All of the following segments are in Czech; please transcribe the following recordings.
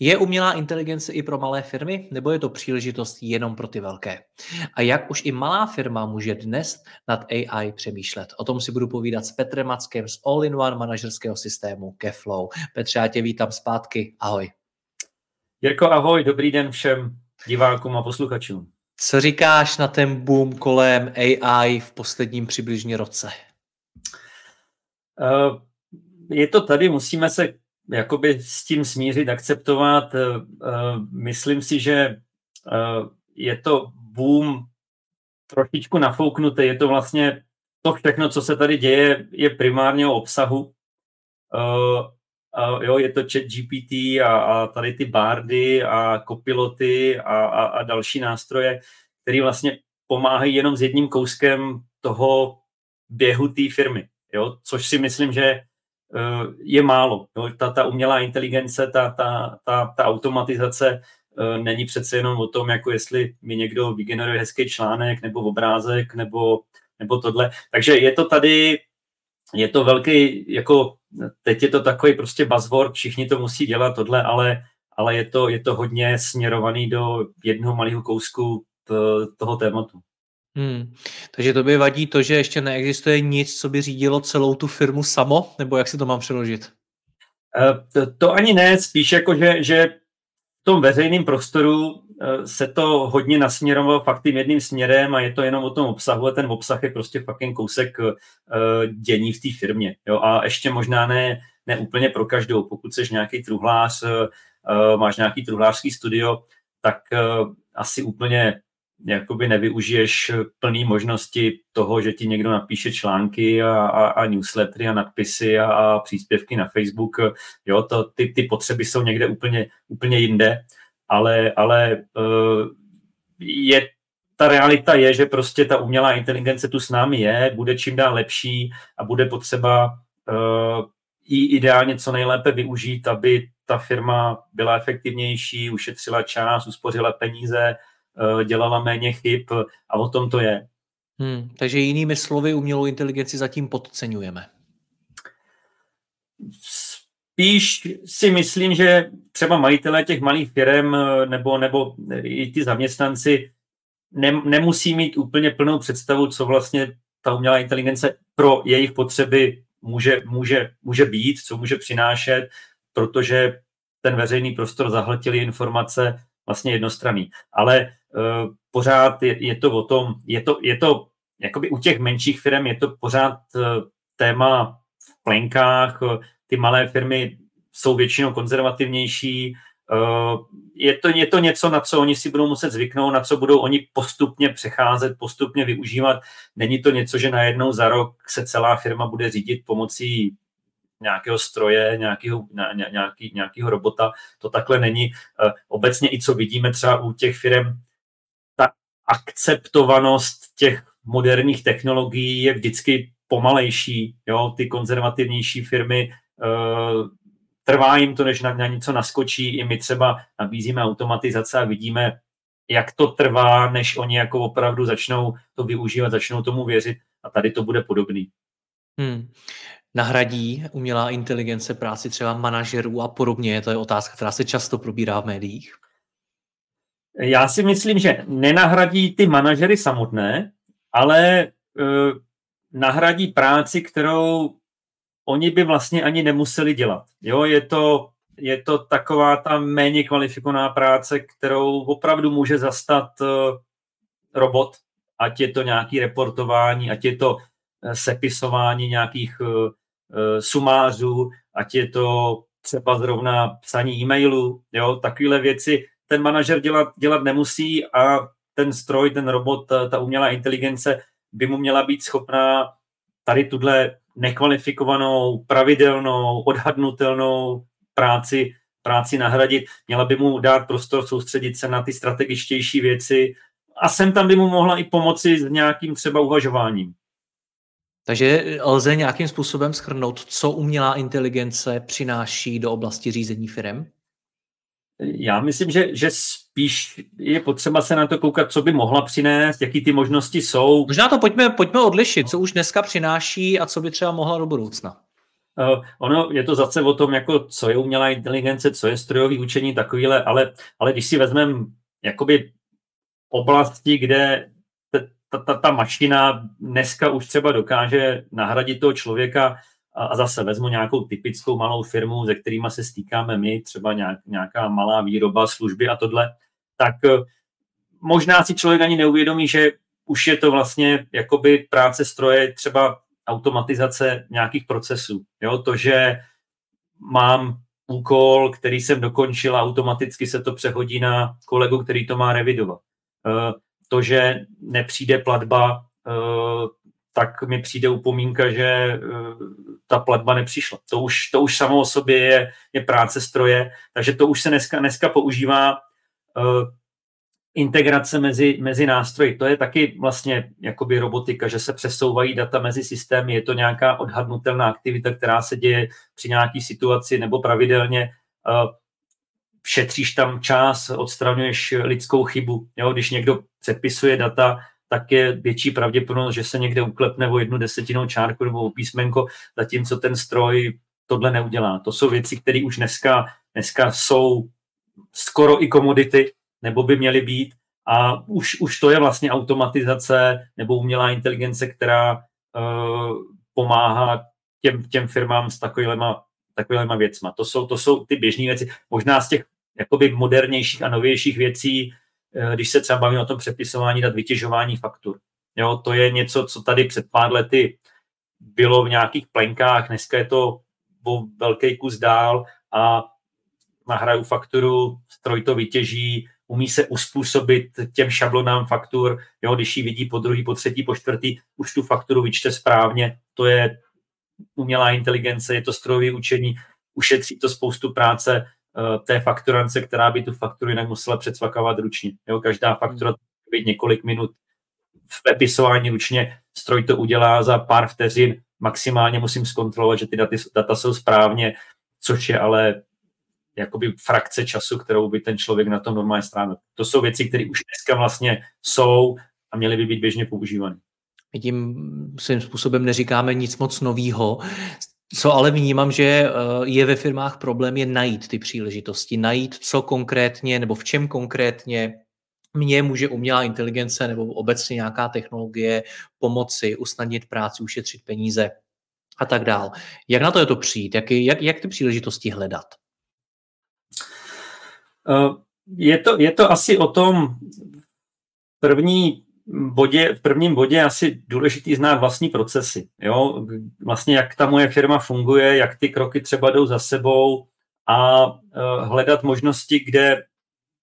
Je umělá inteligence i pro malé firmy, nebo je to příležitost jenom pro ty velké? A jak už i malá firma může dnes nad AI přemýšlet? O tom si budu povídat s Petrem Mackem z All-in-One manažerského systému Keflow. Petře, já tě vítám zpátky. Ahoj. Jirko, ahoj, dobrý den všem divákům a posluchačům. Co říkáš na ten boom kolem AI v posledním přibližně roce? Uh, je to tady, musíme se jakoby s tím smířit, akceptovat. Eh, eh, myslím si, že eh, je to boom trošičku nafouknutý. Je to vlastně to všechno, co se tady děje, je primárně o obsahu. jo, je to chat GPT a, a tady ty bardy a kopiloty a, a, a další nástroje, které vlastně pomáhají jenom s jedním kouskem toho běhu té firmy. Jo? Což si myslím, že je málo. Jo. Ta, ta umělá inteligence, ta, ta, ta, ta automatizace eh, není přece jenom o tom, jako jestli mi někdo vygeneruje hezký článek nebo obrázek nebo, nebo tohle. Takže je to tady, je to velký, jako teď je to takový prostě buzzword, všichni to musí dělat tohle, ale, ale je, to, je to hodně směrovaný do jednoho malého kousku toho tématu. Hmm. Takže to by vadí to, že ještě neexistuje nic, co by řídilo celou tu firmu samo, nebo jak si to mám přeložit? Eh, to, to ani ne, spíš jako, že, že v tom veřejném prostoru eh, se to hodně nasměrovalo fakt tím jedným směrem a je to jenom o tom obsahu a ten obsah je prostě fakt jen kousek uh, dění v té firmě. Jo? A ještě možná ne, ne úplně pro každou. Pokud jsi nějaký truhlář, uh, máš nějaký truhlářský studio, tak asi úplně jakoby nevyužiješ plný možnosti toho, že ti někdo napíše články a, a, a newslettery a nadpisy a, a příspěvky na Facebook. Jo, to, ty, ty potřeby jsou někde úplně, úplně jinde, ale, ale uh, je, ta realita je, že prostě ta umělá inteligence tu s námi je, bude čím dál lepší a bude potřeba uh, ji ideálně co nejlépe využít, aby ta firma byla efektivnější, ušetřila čas, uspořila peníze, Eh, dělala méně chyb a o tom to je. Hmm, takže jinými slovy umělou inteligenci zatím podceňujeme. Spíš si myslím, že třeba majitelé těch malých firm eh, nebo, nebo i ty zaměstnanci ne, nemusí mít úplně plnou představu, co vlastně ta umělá inteligence pro jejich potřeby může, může, může být, co může přinášet, protože ten veřejný prostor zahltili informace vlastně jednostranný. Ale uh, pořád je, je to o tom, je to, je to jakoby u těch menších firm je to pořád uh, téma v plenkách, uh, ty malé firmy jsou většinou konzervativnější, uh, je to, je to něco, na co oni si budou muset zvyknout, na co budou oni postupně přecházet, postupně využívat. Není to něco, že najednou za rok se celá firma bude řídit pomocí nějakého stroje, nějakého, nějaký, nějakého robota. To takhle není. Eh, obecně i co vidíme třeba u těch firm, ta akceptovanost těch moderních technologií je vždycky pomalejší. Jo? Ty konzervativnější firmy uh, trvá jim to, než na, na něco naskočí. I my třeba nabízíme automatizace a vidíme, jak to trvá, než oni jako opravdu začnou to využívat, začnou tomu věřit a tady to bude podobný. Hmm nahradí umělá inteligence práci třeba manažerů a podobně? To je otázka, která se často probírá v médiích. Já si myslím, že nenahradí ty manažery samotné, ale uh, nahradí práci, kterou oni by vlastně ani nemuseli dělat. Jo, je to, je to taková ta méně kvalifikovaná práce, kterou opravdu může zastat uh, robot, ať je to nějaký reportování, ať je to sepisování nějakých sumářů, ať je to třeba zrovna psaní e-mailu, jo, takovéhle věci ten manažer dělat, dělat nemusí a ten stroj, ten robot, ta, ta umělá inteligence by mu měla být schopná tady tuhle nekvalifikovanou, pravidelnou, odhadnutelnou práci, práci nahradit. Měla by mu dát prostor soustředit se na ty strategičtější věci a sem tam by mu mohla i pomoci s nějakým třeba uvažováním. Takže lze nějakým způsobem schrnout, co umělá inteligence přináší do oblasti řízení firm? Já myslím, že, že spíš je potřeba se na to koukat, co by mohla přinést, jaký ty možnosti jsou. Možná to pojďme, pojďme odlišit, co už dneska přináší a co by třeba mohla do budoucna. Uh, ono je to zase o tom, jako co je umělá inteligence, co je strojové učení, takovýhle, ale, ale když si vezmeme jakoby oblasti, kde ta, ta, ta mašina dneska už třeba dokáže nahradit toho člověka a, a zase vezmu nějakou typickou malou firmu, se kterými se stýkáme my, třeba nějak, nějaká malá výroba, služby a tohle, tak eh, možná si člověk ani neuvědomí, že už je to vlastně jakoby práce stroje, třeba automatizace nějakých procesů. Jo? To, že mám úkol, který jsem dokončil a automaticky se to přehodí na kolegu, který to má revidovat. Eh, to, že nepřijde platba, eh, tak mi přijde upomínka, že eh, ta platba nepřišla. To už, to už samo o sobě je, je práce stroje, takže to už se dneska, dneska používá integrace mezi, mezi nástroji. To je taky vlastně jakoby robotika, že se přesouvají data mezi systémy, je to nějaká odhadnutelná aktivita, která se děje při nějaké situaci nebo pravidelně šetříš tam čas, odstraňuješ lidskou chybu. Jo? Když někdo přepisuje data, tak je větší pravděpodobnost, že se někde uklepne o jednu desetinou čárku nebo o písmenko, zatímco ten stroj tohle neudělá. To jsou věci, které už dneska, dneska jsou skoro i komodity, nebo by měly být. A už, už to je vlastně automatizace nebo umělá inteligence, která uh, pomáhá těm, těm firmám s takovýhlema, takovýhlema věcma. To jsou, to jsou ty běžné věci. Možná z těch jakoby modernějších a novějších věcí, eh, když se třeba bavíme o tom přepisování, dát vytěžování faktur. Jo, to je něco, co tady před pár lety bylo v nějakých plenkách, dneska je to o velký kus dál a nahraju fakturu, stroj to vytěží, umí se uspůsobit těm šablonám faktur, jo, když ji vidí po druhý, po třetí, po čtvrtý, už tu fakturu vyčte správně, to je umělá inteligence, je to strojové učení, ušetří to spoustu práce, té fakturance, která by tu fakturu jinak musela předsvakovat ručně. Jo, každá faktura být několik minut v episování ručně, stroj to udělá za pár vteřin, maximálně musím zkontrolovat, že ty daty, data jsou správně, což je ale jakoby frakce času, kterou by ten člověk na tom normálně strávil. To jsou věci, které už dneska vlastně jsou a měly by být běžně používané. My tím svým způsobem neříkáme nic moc novýho. Co ale vnímám, že eh, je ve firmách problém, je najít ty příležitosti, najít, co konkrétně nebo v čem konkrétně mě může umělá inteligence nebo obecně nějaká technologie pomoci, usnadnit práci, ušetřit peníze a tak dál. Jak na to je to přijít? Jak, jak, jak ty příležitosti hledat? Eh, je to, je to asi o tom první bodě, v prvním bodě je asi důležitý znát vlastní procesy. Jo? Vlastně jak ta moje firma funguje, jak ty kroky třeba jdou za sebou a uh, hledat možnosti, kde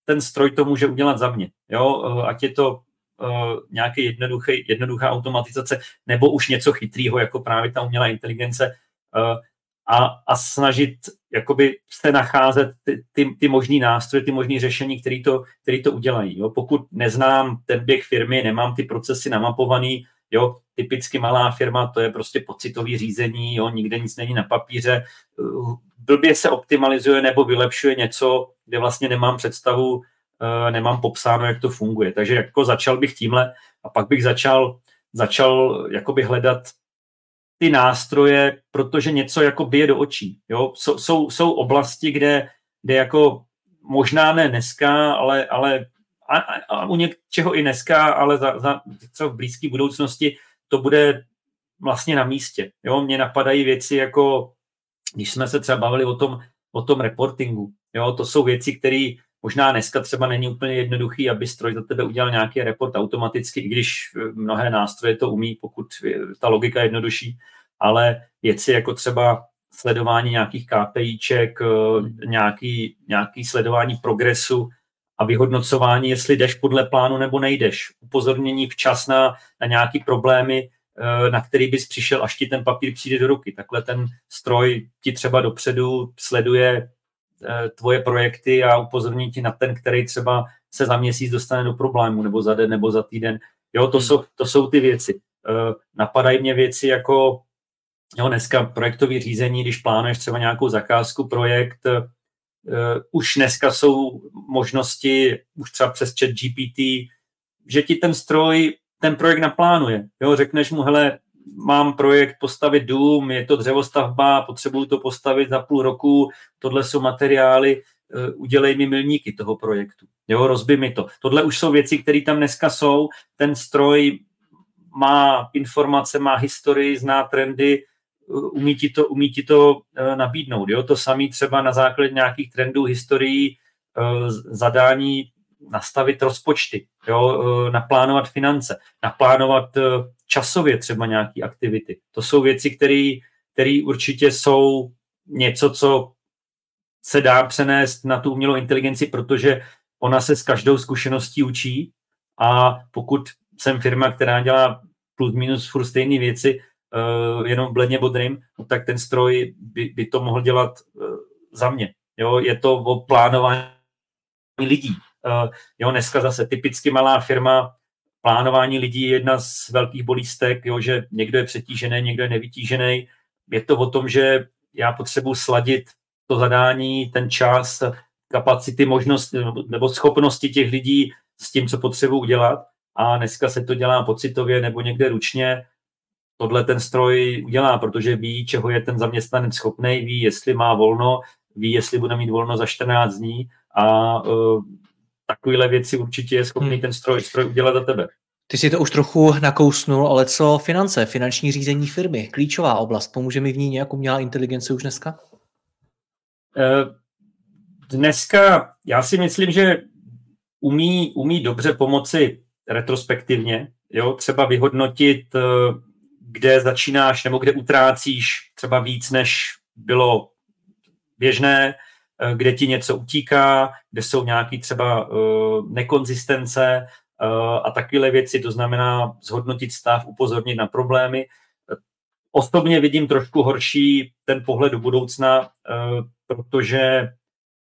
ten stroj to může udělat za mě. Jo? Uh, ať je to uh, nějaký jednoduchý, jednoduchá automatizace nebo už něco chytrého, jako právě ta umělá inteligence. A, a snažit jakoby se nacházet ty, ty, ty možný nástroje, ty možný řešení, které to, který to udělají. Jo. Pokud neznám ten běh firmy, nemám ty procesy namapovaný, jo, typicky malá firma, to je prostě pocitový řízení, jo, nikde nic není na papíře, blbě se optimalizuje nebo vylepšuje něco, kde vlastně nemám představu, eh, nemám popsáno, jak to funguje. Takže jako začal bych tímhle a pak bych začal, začal jakoby hledat ty nástroje, protože něco jako bije do očí. Jo? Jsou, jsou, jsou oblasti, kde, kde jako možná ne dneska, ale, ale a, a, u něčeho i dneska, ale za, za co v blízké budoucnosti to bude vlastně na místě. Jo? Mně napadají věci jako, když jsme se třeba bavili o tom, o tom reportingu, jo? to jsou věci, které možná dneska třeba není úplně jednoduchý, aby stroj za tebe udělal nějaký report automaticky, i když mnohé nástroje to umí, pokud ta logika je jednodušší, ale věci jako třeba sledování nějakých KPIček, nějaký, nějaký sledování progresu a vyhodnocování, jestli jdeš podle plánu nebo nejdeš. Upozornění včas na, na nějaký problémy, na který bys přišel, až ti ten papír přijde do ruky. Takhle ten stroj ti třeba dopředu sleduje tvoje projekty a upozorní ti na ten, který třeba se za měsíc dostane do problému, nebo za den, nebo za týden. Jo, to, hmm. jsou, to jsou ty věci. Uh, napadají mě věci jako jo, dneska projektový řízení, když plánuješ třeba nějakou zakázku, projekt, uh, už dneska jsou možnosti, už třeba přes chat GPT, že ti ten stroj, ten projekt naplánuje. Jo, řekneš mu, hele, mám projekt postavit dům, je to dřevostavba, potřebuju to postavit za půl roku, tohle jsou materiály, Eh, udělej mi milníky toho projektu, jo, rozbij mi to. Tohle už jsou věci, které tam dneska jsou, ten stroj má informace, má historii, zná trendy, eh, umí ti to, umí ti to eh, nabídnout. Jo? To samé třeba na základě nějakých trendů, historií, zadání nastavit rozpočty, jo? naplánovat finance, naplánovat časově třeba nějaké aktivity. To jsou věci, které určitě jsou něco, co se dá přenést na tu umělou inteligenci, protože ona se s každou zkušeností učí a pokud jsem firma, která dělá plus minus furt stejné věci, uh, jenom bledně bodrým, no, tak ten stroj by, by to mohl dělat uh, za mě. Jo, je to o plánování lidí. Uh, jo, dneska zase typicky malá firma, plánování lidí je jedna z velkých bolístek, jo, že někdo je přetížený, někdo je nevytížený. Je to o tom, že já potřebuji sladit to zadání, ten čas, kapacity, možnost nebo schopnosti těch lidí s tím, co potřebuji udělat. A dneska se to dělá pocitově nebo někde ručně. Tohle ten stroj udělá, protože ví, čeho je ten zaměstnanec schopný, ví, jestli má volno, ví, jestli bude mít volno za 14 dní a uh, takovéhle věci určitě je schopný hmm. ten stroj, stroj udělat za tebe. Ty si to už trochu nakousnul, ale co finance, finanční řízení firmy, klíčová oblast, pomůže mi v ní nějak umělá inteligence už dneska? Eh, dneska já si myslím, že umí, umí dobře pomoci retrospektivně, jo, třeba vyhodnotit, eh, kde začínáš nebo kde utrácíš třeba víc, než bylo běžné, kde ti něco utíká, kde jsou nějaké třeba nekonzistence a takové věci, to znamená zhodnotit stav, upozornit na problémy. Osobně vidím trošku horší ten pohled do budoucna, protože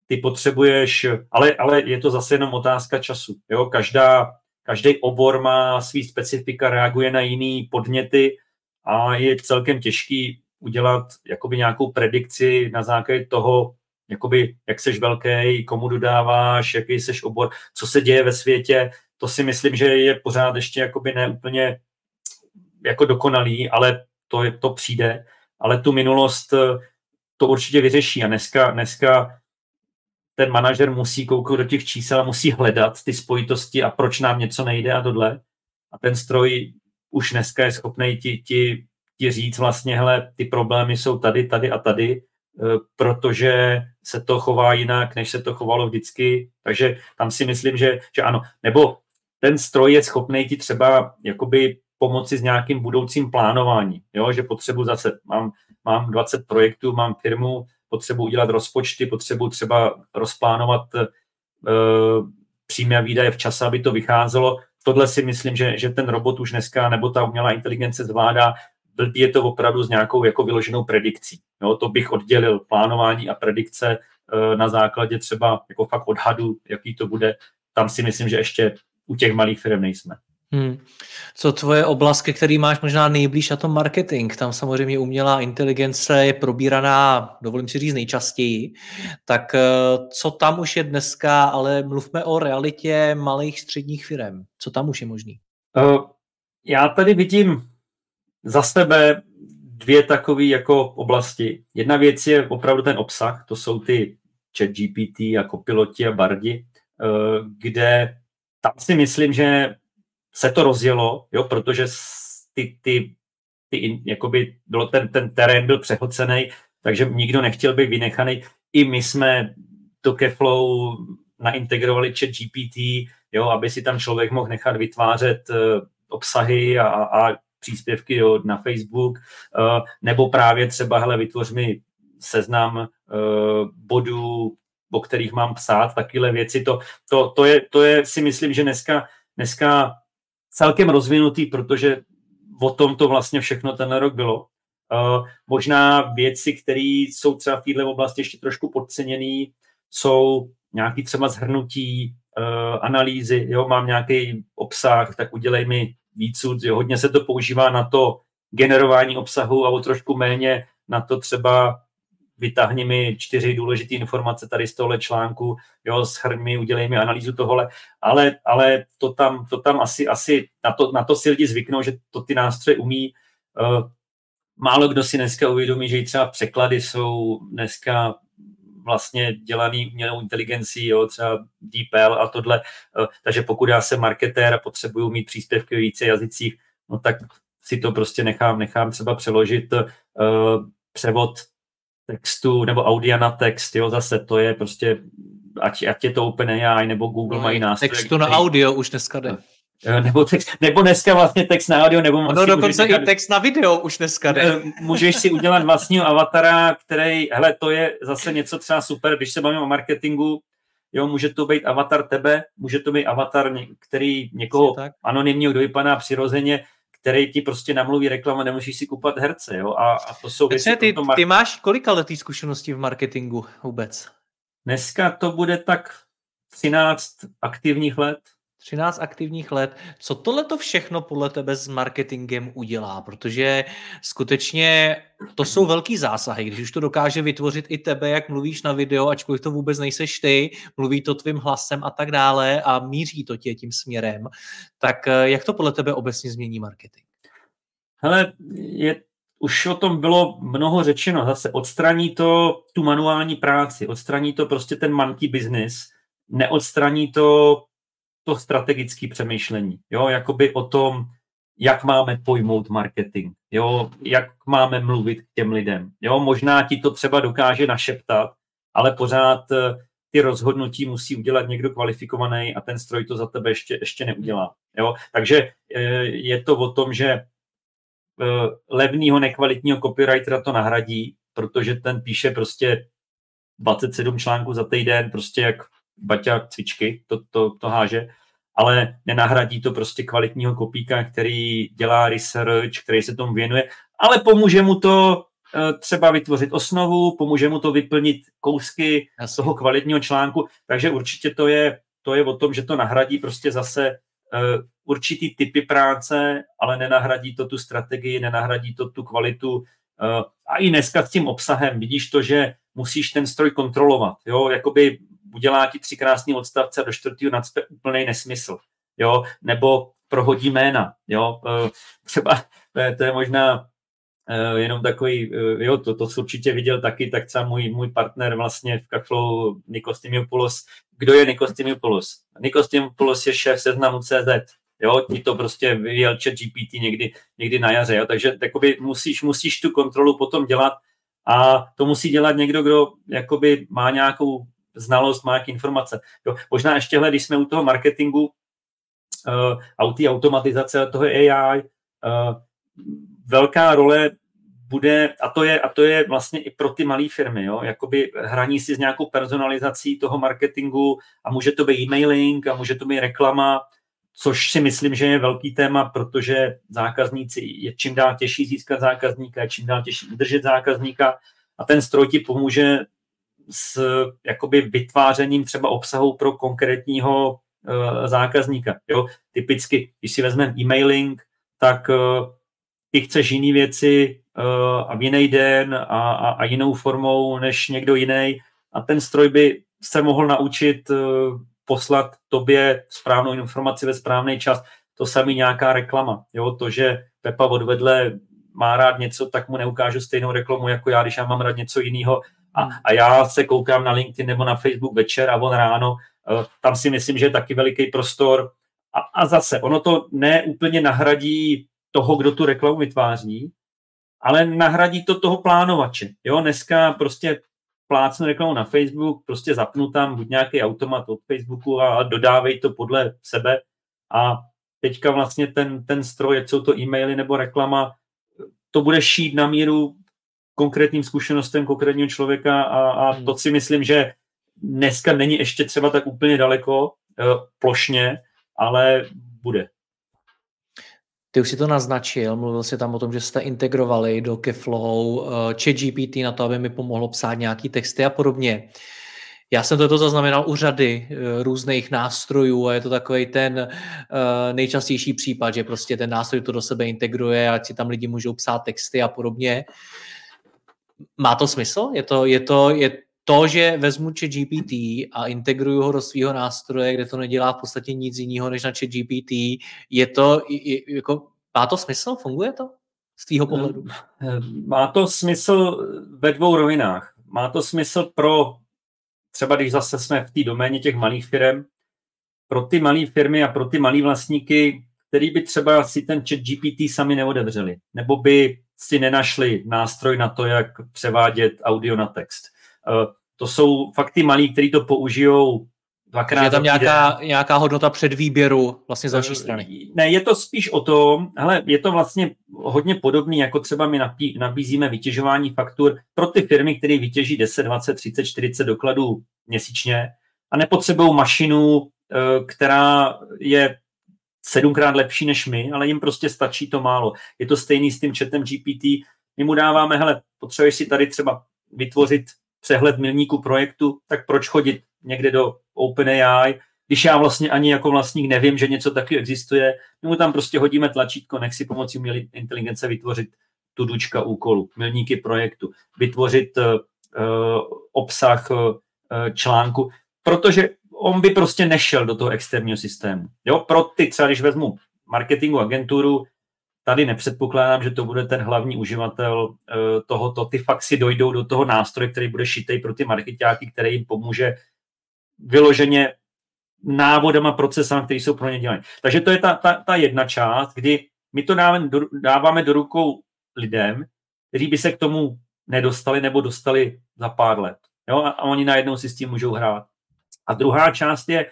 ty potřebuješ, ale, ale je to zase jenom otázka času. Jo? Každá, každý obor má svý specifika, reaguje na jiný podněty a je celkem těžký udělat jakoby nějakou predikci na základě toho, jakoby, jak seš velký, komu dodáváš, jaký seš obor, co se děje ve světě. To si myslím, že je pořád ještě jakoby neúplně jako dokonalý, ale to, je, to přijde. Ale tu minulost to určitě vyřeší. A dneska, dneska ten manažer musí koukat do těch čísel a musí hledat ty spojitosti a proč nám něco nejde a tohle. A ten stroj už dneska je schopný ti, ti, ti říct vlastně, hele, ty problémy jsou tady, tady a tady, protože se to chová jinak, než se to chovalo vždycky. Takže tam si myslím, že, že ano. Nebo ten stroj je schopný ti třeba jakoby pomoci s nějakým budoucím plánováním, jo? že potřebuji zase, mám mám 20 projektů, mám firmu, potřebuji udělat rozpočty, potřebuji třeba rozplánovat uh, přímé výdaje v čase, aby to vycházelo. Tohle si myslím, že, že ten robot už dneska, nebo ta umělá inteligence zvládá, blbý je to opravdu s nějakou jako vyloženou predikcí. Jo, to bych oddělil plánování a predikce uh, na základě třeba jako fakt odhadu, jaký to bude. Tam si myslím, že ještě u těch malých firm nejsme. Hmm. Co tvoje oblast, ke který máš možná nejblíž, a to marketing? Tam samozřejmě umělá inteligence je probíraná, dovolím si říct, nejčastěji. Tak eh, co tam už je dneska, ale mluvme o realitě malých středních firm. Co tam už je možný? Uh, já tady vidím za sebe dvě takové jako oblasti. Jedna věc je opravdu ten obsah, to jsou ty chat GPT a kopiloti a bardi, uh, kde tam si myslím, že se to rozjelo, jo, protože ty, ty, ty jakoby bylo ten, ten terén byl přehlcený, takže nikdo nechtěl být vynechaný. I my jsme do Keflow naintegrovali chat GPT, jo, aby si tam člověk mohl nechat vytvářet uh, obsahy a, a příspěvky jo, na Facebook, uh, nebo právě třeba, hele, vytvoř mi seznam uh, bodů, o kterých mám psát, takové věci. To, to, to, je, to je si myslím, že dneska, dneska celkem rozvinutý, protože o tom to vlastně všechno ten rok bylo. Uh, možná věci, které jsou třeba v této oblasti ještě trošku podceněné, jsou nějaký třeba zhrnutí, uh, analýzy, jo, mám nějaký obsah, tak udělej mi jo, hodně se to používá na to generování obsahu a o trošku méně na to třeba vytáhni mi čtyři důležité informace tady z tohle článku, jo, schrň mi, udělej mi analýzu tohle, ale, ale to tam, to tam asi, asi na, to, na to si lidi zvyknou, že to ty nástroje umí. Uh, málo kdo si dneska uvědomí, že i třeba překlady jsou dneska vlastně dělaný umělou inteligencí, jo, třeba DeepL a tohle. Uh, takže pokud já jsem marketér a potřebuju mít příspěvky v více jazycích, no tak si to prostě nechám, nechám třeba přeložit uh, převod textu nebo audia na text, jo, zase to je prostě, ať, ať je to OpenAI nebo Google no, mají nástroje. Textu který... na audio už dneska jde. Nebo, text, nebo dneska vlastně text na audio, nebo... No dokonce i text na video už dneska jde. Eh, můžeš si udělat vlastního avatara, který, hele, to je zase něco třeba super, když se bavím o marketingu, jo, může to být avatar tebe, může to být avatar, který někoho anonymního, kdo vypadá přirozeně, který ti prostě namluví reklama, nemusíš si kupat herce, jo, a, a to jsou věci... Ty, mar- ty máš kolika letý zkušeností v marketingu vůbec? Dneska to bude tak 13 aktivních let. 13 aktivních let. Co tohle to všechno podle tebe s marketingem udělá? Protože skutečně to jsou velký zásahy, když už to dokáže vytvořit i tebe, jak mluvíš na video, ačkoliv to vůbec nejseš ty, mluví to tvým hlasem a tak dále a míří to tě tím směrem, tak eh, jak to podle tebe obecně změní marketing? Hele, je, už o tom bylo mnoho řečeno. Zase odstraní to tu manuální práci, odstraní to prostě ten monkey business, neodstraní to to strategické přemýšlení, jo, jakoby o tom, jak máme pojmout marketing, jo, jak máme mluvit k těm lidem, jo, možná ti to třeba dokáže našeptat, ale pořád eh, ty rozhodnutí musí udělat někdo kvalifikovaný a ten stroj to za tebe ještě, ještě neudělá, jo, takže eh, je to o tom, že eh, levného nekvalitního copywritera to nahradí, protože ten píše prostě 27 článků za týden, prostě jak baťa cvičky, to, to, to háže, ale nenahradí to prostě kvalitního kopíka, který dělá research, který se tomu věnuje, ale pomůže mu to eh, třeba vytvořit osnovu, pomůže mu to vyplnit kousky z toho kvalitního článku, takže určitě to je, to je o tom, že to nahradí prostě zase uh, určitý typy práce, ale nenahradí to tu strategii, nenahradí to tu kvalitu uh, a i dneska s tím obsahem. Vidíš to, že musíš ten stroj kontrolovat, jo, jakoby udělá ti tři krásné odstavce a do čtvrtého nadspe úplný nesmysl, jo, nebo prohodí jména, jo, e, třeba to je možná e, jenom takový, e, jo, to, to jsi určitě viděl taky, tak třeba můj, můj partner vlastně v Kaflu Nikos Timiopoulos. Kdo je Nikos Timiopoulos? Nikos Timiopoulos je šéf seznamu CZ, jo, ti to prostě vyjel chat GPT někdy, někdy na jaře, jo, takže takoby musíš, musíš tu kontrolu potom dělat a to musí dělat někdo, kdo jakoby má nějakou znalost, má nějaké informace. Jo. Možná ještě, když jsme u toho marketingu, uh, autí automatizace toho AI, uh, eh, velká role bude, a to je, a to je vlastně i pro ty malé firmy, jo, jakoby hraní si s nějakou personalizací toho marketingu a může to být e-mailing a může to být reklama, což si myslím, že je velký téma, protože zákazníci je čím dál těžší získat zákazníka, je čím dál těžší udržet zákazníka a ten stroj ti pomůže s jakoby vytvářením třeba obsahu pro konkrétního uh, zákazníka. Jo? Typicky, když si vezmeme e-mailing, tak uh, ty chceš jiné věci uh, a v jiný den a, a, a jinou formou než někdo jiný a ten stroj by se mohl naučit poslat tobě správnou informaci ve správný čas. To samý nějaká reklama. Jo? To, že Pepa odvedle má rád něco, tak mu neukážu stejnou reklamu jako já, když já mám rád něco jiného, a, hmm. a já se koukám na LinkedIn nebo na Facebook večer a on ráno, uh, tam si myslím, že je taky veliký prostor. A, a zase, ono to ne úplně nahradí toho, kdo tu reklamu vytváří, ale nahradí to toho plánovače. Jo, dneska prostě plácnu reklamu na Facebook, prostě zapnu tam buď nějaký automat od Facebooku a dodávej to podle sebe a teďka vlastně ten, ten stroj, ať jsou to e-maily nebo reklama, to bude šít na míru konkrétním zkušenostem konkrétního člověka a, a hmm. to si myslím, že dneska není ještě třeba tak úplně daleko uh, plošně, ale bude. Ty už si to naznačil, mluvil jsi tam o tom, že jste integrovali do Keflow uh, chat GPT na to, aby mi pomohlo psát nějaký texty a podobně. Já jsem toto zaznamenal u řady uh, různých nástrojů a je to takový ten nejčastější případ, že prostě ten nástroj to do sebe integruje, ať si tam lidi můžou psát texty a podobně. Má to smysl? Je to, je to, je to, že vezmu chat GPT a integruju ho do svého nástroje, kde to nedělá v podstatě nic jiného než na chat GPT, je to, je, jako, má to smysl? Funguje to? Z tvýho pohledu? Má to smysl ve dvou rovinách. Má to smysl pro, třeba když zase jsme v té doméně těch malých firm, pro ty malé firmy a pro ty malé vlastníky, který by třeba si ten chat GPT sami neodevřeli, nebo by si nenašli nástroj na to, jak převádět audio na text. Eh, to jsou fakt ty malí, kteří to použijou dvakrát. Je tam nějaká, nějaká hodnota výběru vlastně z další strany? Ne, je to spíš o tom, hele, je to vlastně hodně podobný, jako třeba my nabízíme vytěžování faktur pro ty firmy, které vytěží 10, 20, 30, 40 dokladů měsíčně a nepotřebují mašinu, eh, která je sedmkrát lepší než my, ale jim prostě stačí to málo. Je to stejný s tím chatem GPT. My mu dáváme, hele, potřebuješ si tady třeba vytvořit přehled milníku projektu, tak proč chodit někde do OpenAI, když já vlastně ani jako vlastník nevím, že něco taky existuje, my mu tam prostě hodíme tlačítko, nech si pomocí umělé inteligence vytvořit tu dučka úkolu, milníky projektu, vytvořit uh, obsah uh, článku, protože on by prostě nešel do toho externího systému. Jo, pro ty třeba, když vezmu marketingu agenturu, tady nepředpokládám, že to bude ten hlavní uživatel eh, tohoto. Ty faxy dojdou do toho nástroje, který bude šitej pro ty marketáky, který jim pomůže vyloženě návodama, procesama, které jsou pro ně dělané. Takže to je ta, ta, ta jedna část, kdy my to dáváme do, dáváme do rukou lidem, kteří by se k tomu nedostali nebo dostali za pár let. Jo? A, a oni najednou si s tím můžou hrát. A druhá část je,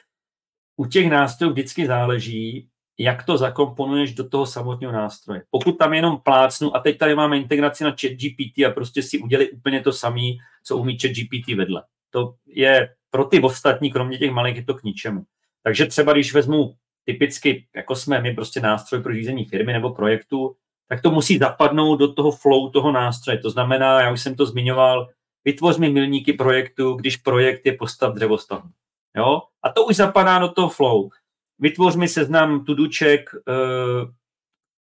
u těch nástrojů vždycky záleží, jak to zakomponuješ do toho samotného nástroje. Pokud tam jenom plácnu a teď tady máme integraci na chat GPT a prostě si udělali úplně to samé, co umí chat GPT vedle. To je pro ty ostatní, kromě těch malých, je to k ničemu. Takže třeba když vezmu typicky, jako jsme my, prostě nástroj pro řízení firmy nebo projektu, tak to musí zapadnout do toho flow toho nástroje. To znamená, já už jsem to zmiňoval, vytvoř mi milníky projektu, když projekt je postav dřevostavbu. Jo? A to už zapadá do toho flow vytvoř mi seznam tuduček uh,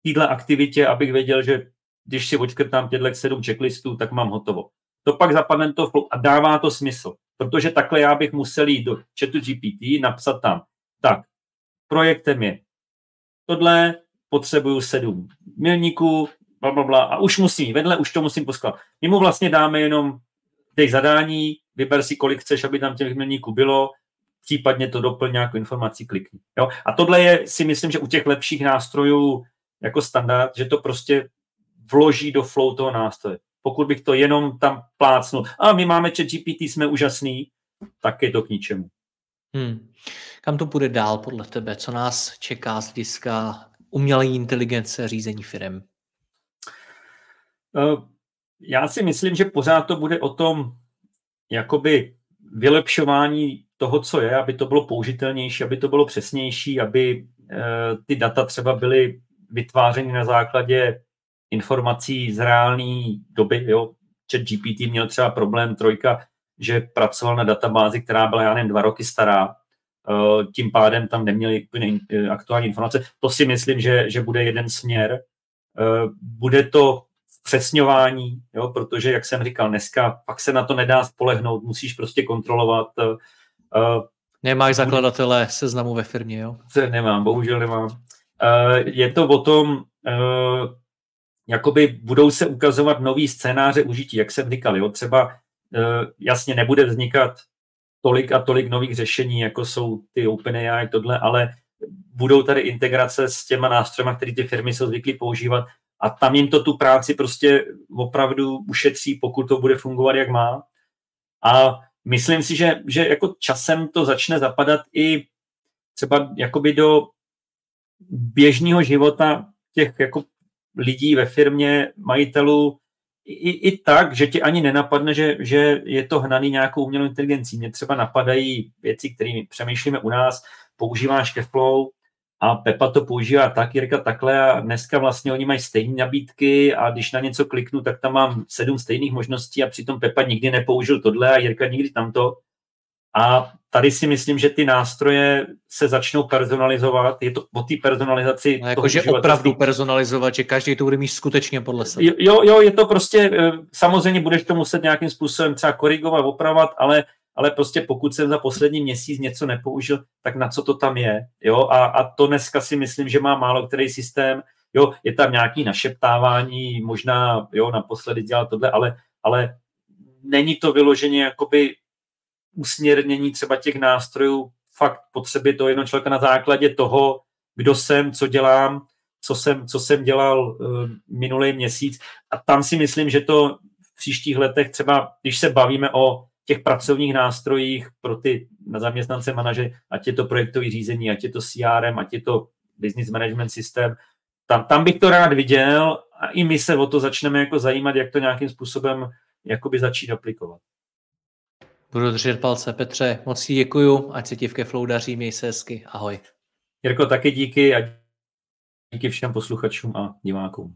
týhle aktivitě, abych věděl, že když si očkrtám těchto sedm checklistů, tak mám hotovo. To pak zapadne to flow a dává to smysl, protože takhle já bych musel jít do chatu GPT, napsat tam, tak, projektem je tohle, potřebuju sedm milníků, bla, bla, bla, a už musím, vedle už to musím posklat. My mu vlastně dáme jenom těch zadání, vyber si, kolik chceš, aby tam těch milníků bylo, případně to doplň nějakou informací, klikni. Jo? A tohle je si myslím, že u těch lepších nástrojů jako standard, že to prostě vloží do flow toho nástroje. Pokud bych to jenom tam plácnul, a my máme chat GPT, jsme úžasný, tak je to k ničemu. Hmm. Kam to půjde dál podle tebe? Co nás čeká z hlediska umělé inteligence řízení firm? Eh, já si myslím, že pořád to bude o tom jakoby vylepšování toho, co je, aby to bylo použitelnější, aby to bylo přesnější, aby eh, ty data třeba byly vytvářeny na základě informací z reálné doby. Jo? Chat GPT měl třeba problém trojka, že pracoval na databázi, která byla, já nevím, dva roky stará, eh, tím pádem tam neměli eh, aktuální informace. To si myslím, že, že bude jeden směr. Bude to přesňování, jo, protože, jak jsem říkal, dneska pak se na to nedá spolehnout, musíš prostě kontrolovat Uh, Nemáš zakladatele seznamu ve firmě, jo? Nemám, bohužel nemám. Uh, je to o tom, uh, jakoby budou se ukazovat nový scénáře užití, jak jsem říkal, jo? třeba uh, jasně nebude vznikat tolik a tolik nových řešení, jako jsou ty OpenAI, tohle, ale budou tady integrace s těma nástroji, které ty firmy jsou zvyklí používat a tam jim to tu práci prostě opravdu ušetří, pokud to bude fungovat, jak má. A myslím si, že, že jako časem to začne zapadat i třeba jakoby do běžného života těch jako lidí ve firmě, majitelů, i, i tak, že ti ani nenapadne, že, že je to hnaný nějakou umělou inteligencí. Mě třeba napadají věci, kterými přemýšlíme u nás, používáš Keflow a Pepa to používá tak, Jirka takhle a dneska vlastně oni mají stejné nabídky a když na něco kliknu, tak tam mám sedm stejných možností a přitom Pepa nikdy nepoužil tohle a Jirka nikdy tamto. A tady si myslím, že ty nástroje se začnou personalizovat. Je to o té personalizaci. No, jakože opravdu personalizovat, že každý to bude mít skutečně podle sebe. Jo, jo, je to prostě, eh, samozřejmě budeš to muset nějakým způsobem třeba korigovat, opravovat, ale, ale prostě pokud jsem za poslední měsíc něco nepoužil, tak na co to tam je. Jo? A, a to dneska si myslím, že má málo který systém. Jo, je tam nějaký našeptávání, možná jo, naposledy dělat tohle, ale, ale není to vyloženě jakoby usměrnění třeba těch nástrojů fakt potřeby toho jednoho člověka na základě toho, kdo jsem, co dělám, co jsem, co jsem dělal uh, minulý měsíc. A tam si myslím, že to v příštích letech třeba, když se bavíme o těch pracovních nástrojích pro ty na zaměstnance manažery, ať je to projektový řízení, ať je to CRM, ať je to business management systém, tam, tam bych to rád viděl a i my se o to začneme jako zajímat, jak to nějakým způsobem jakoby začít aplikovat. Budu držet palce. Petře, moc ti děkuju, ať se ti v Keflow daří, měj se hezky, ahoj. Jirko, taky díky a díky všem posluchačům a divákům.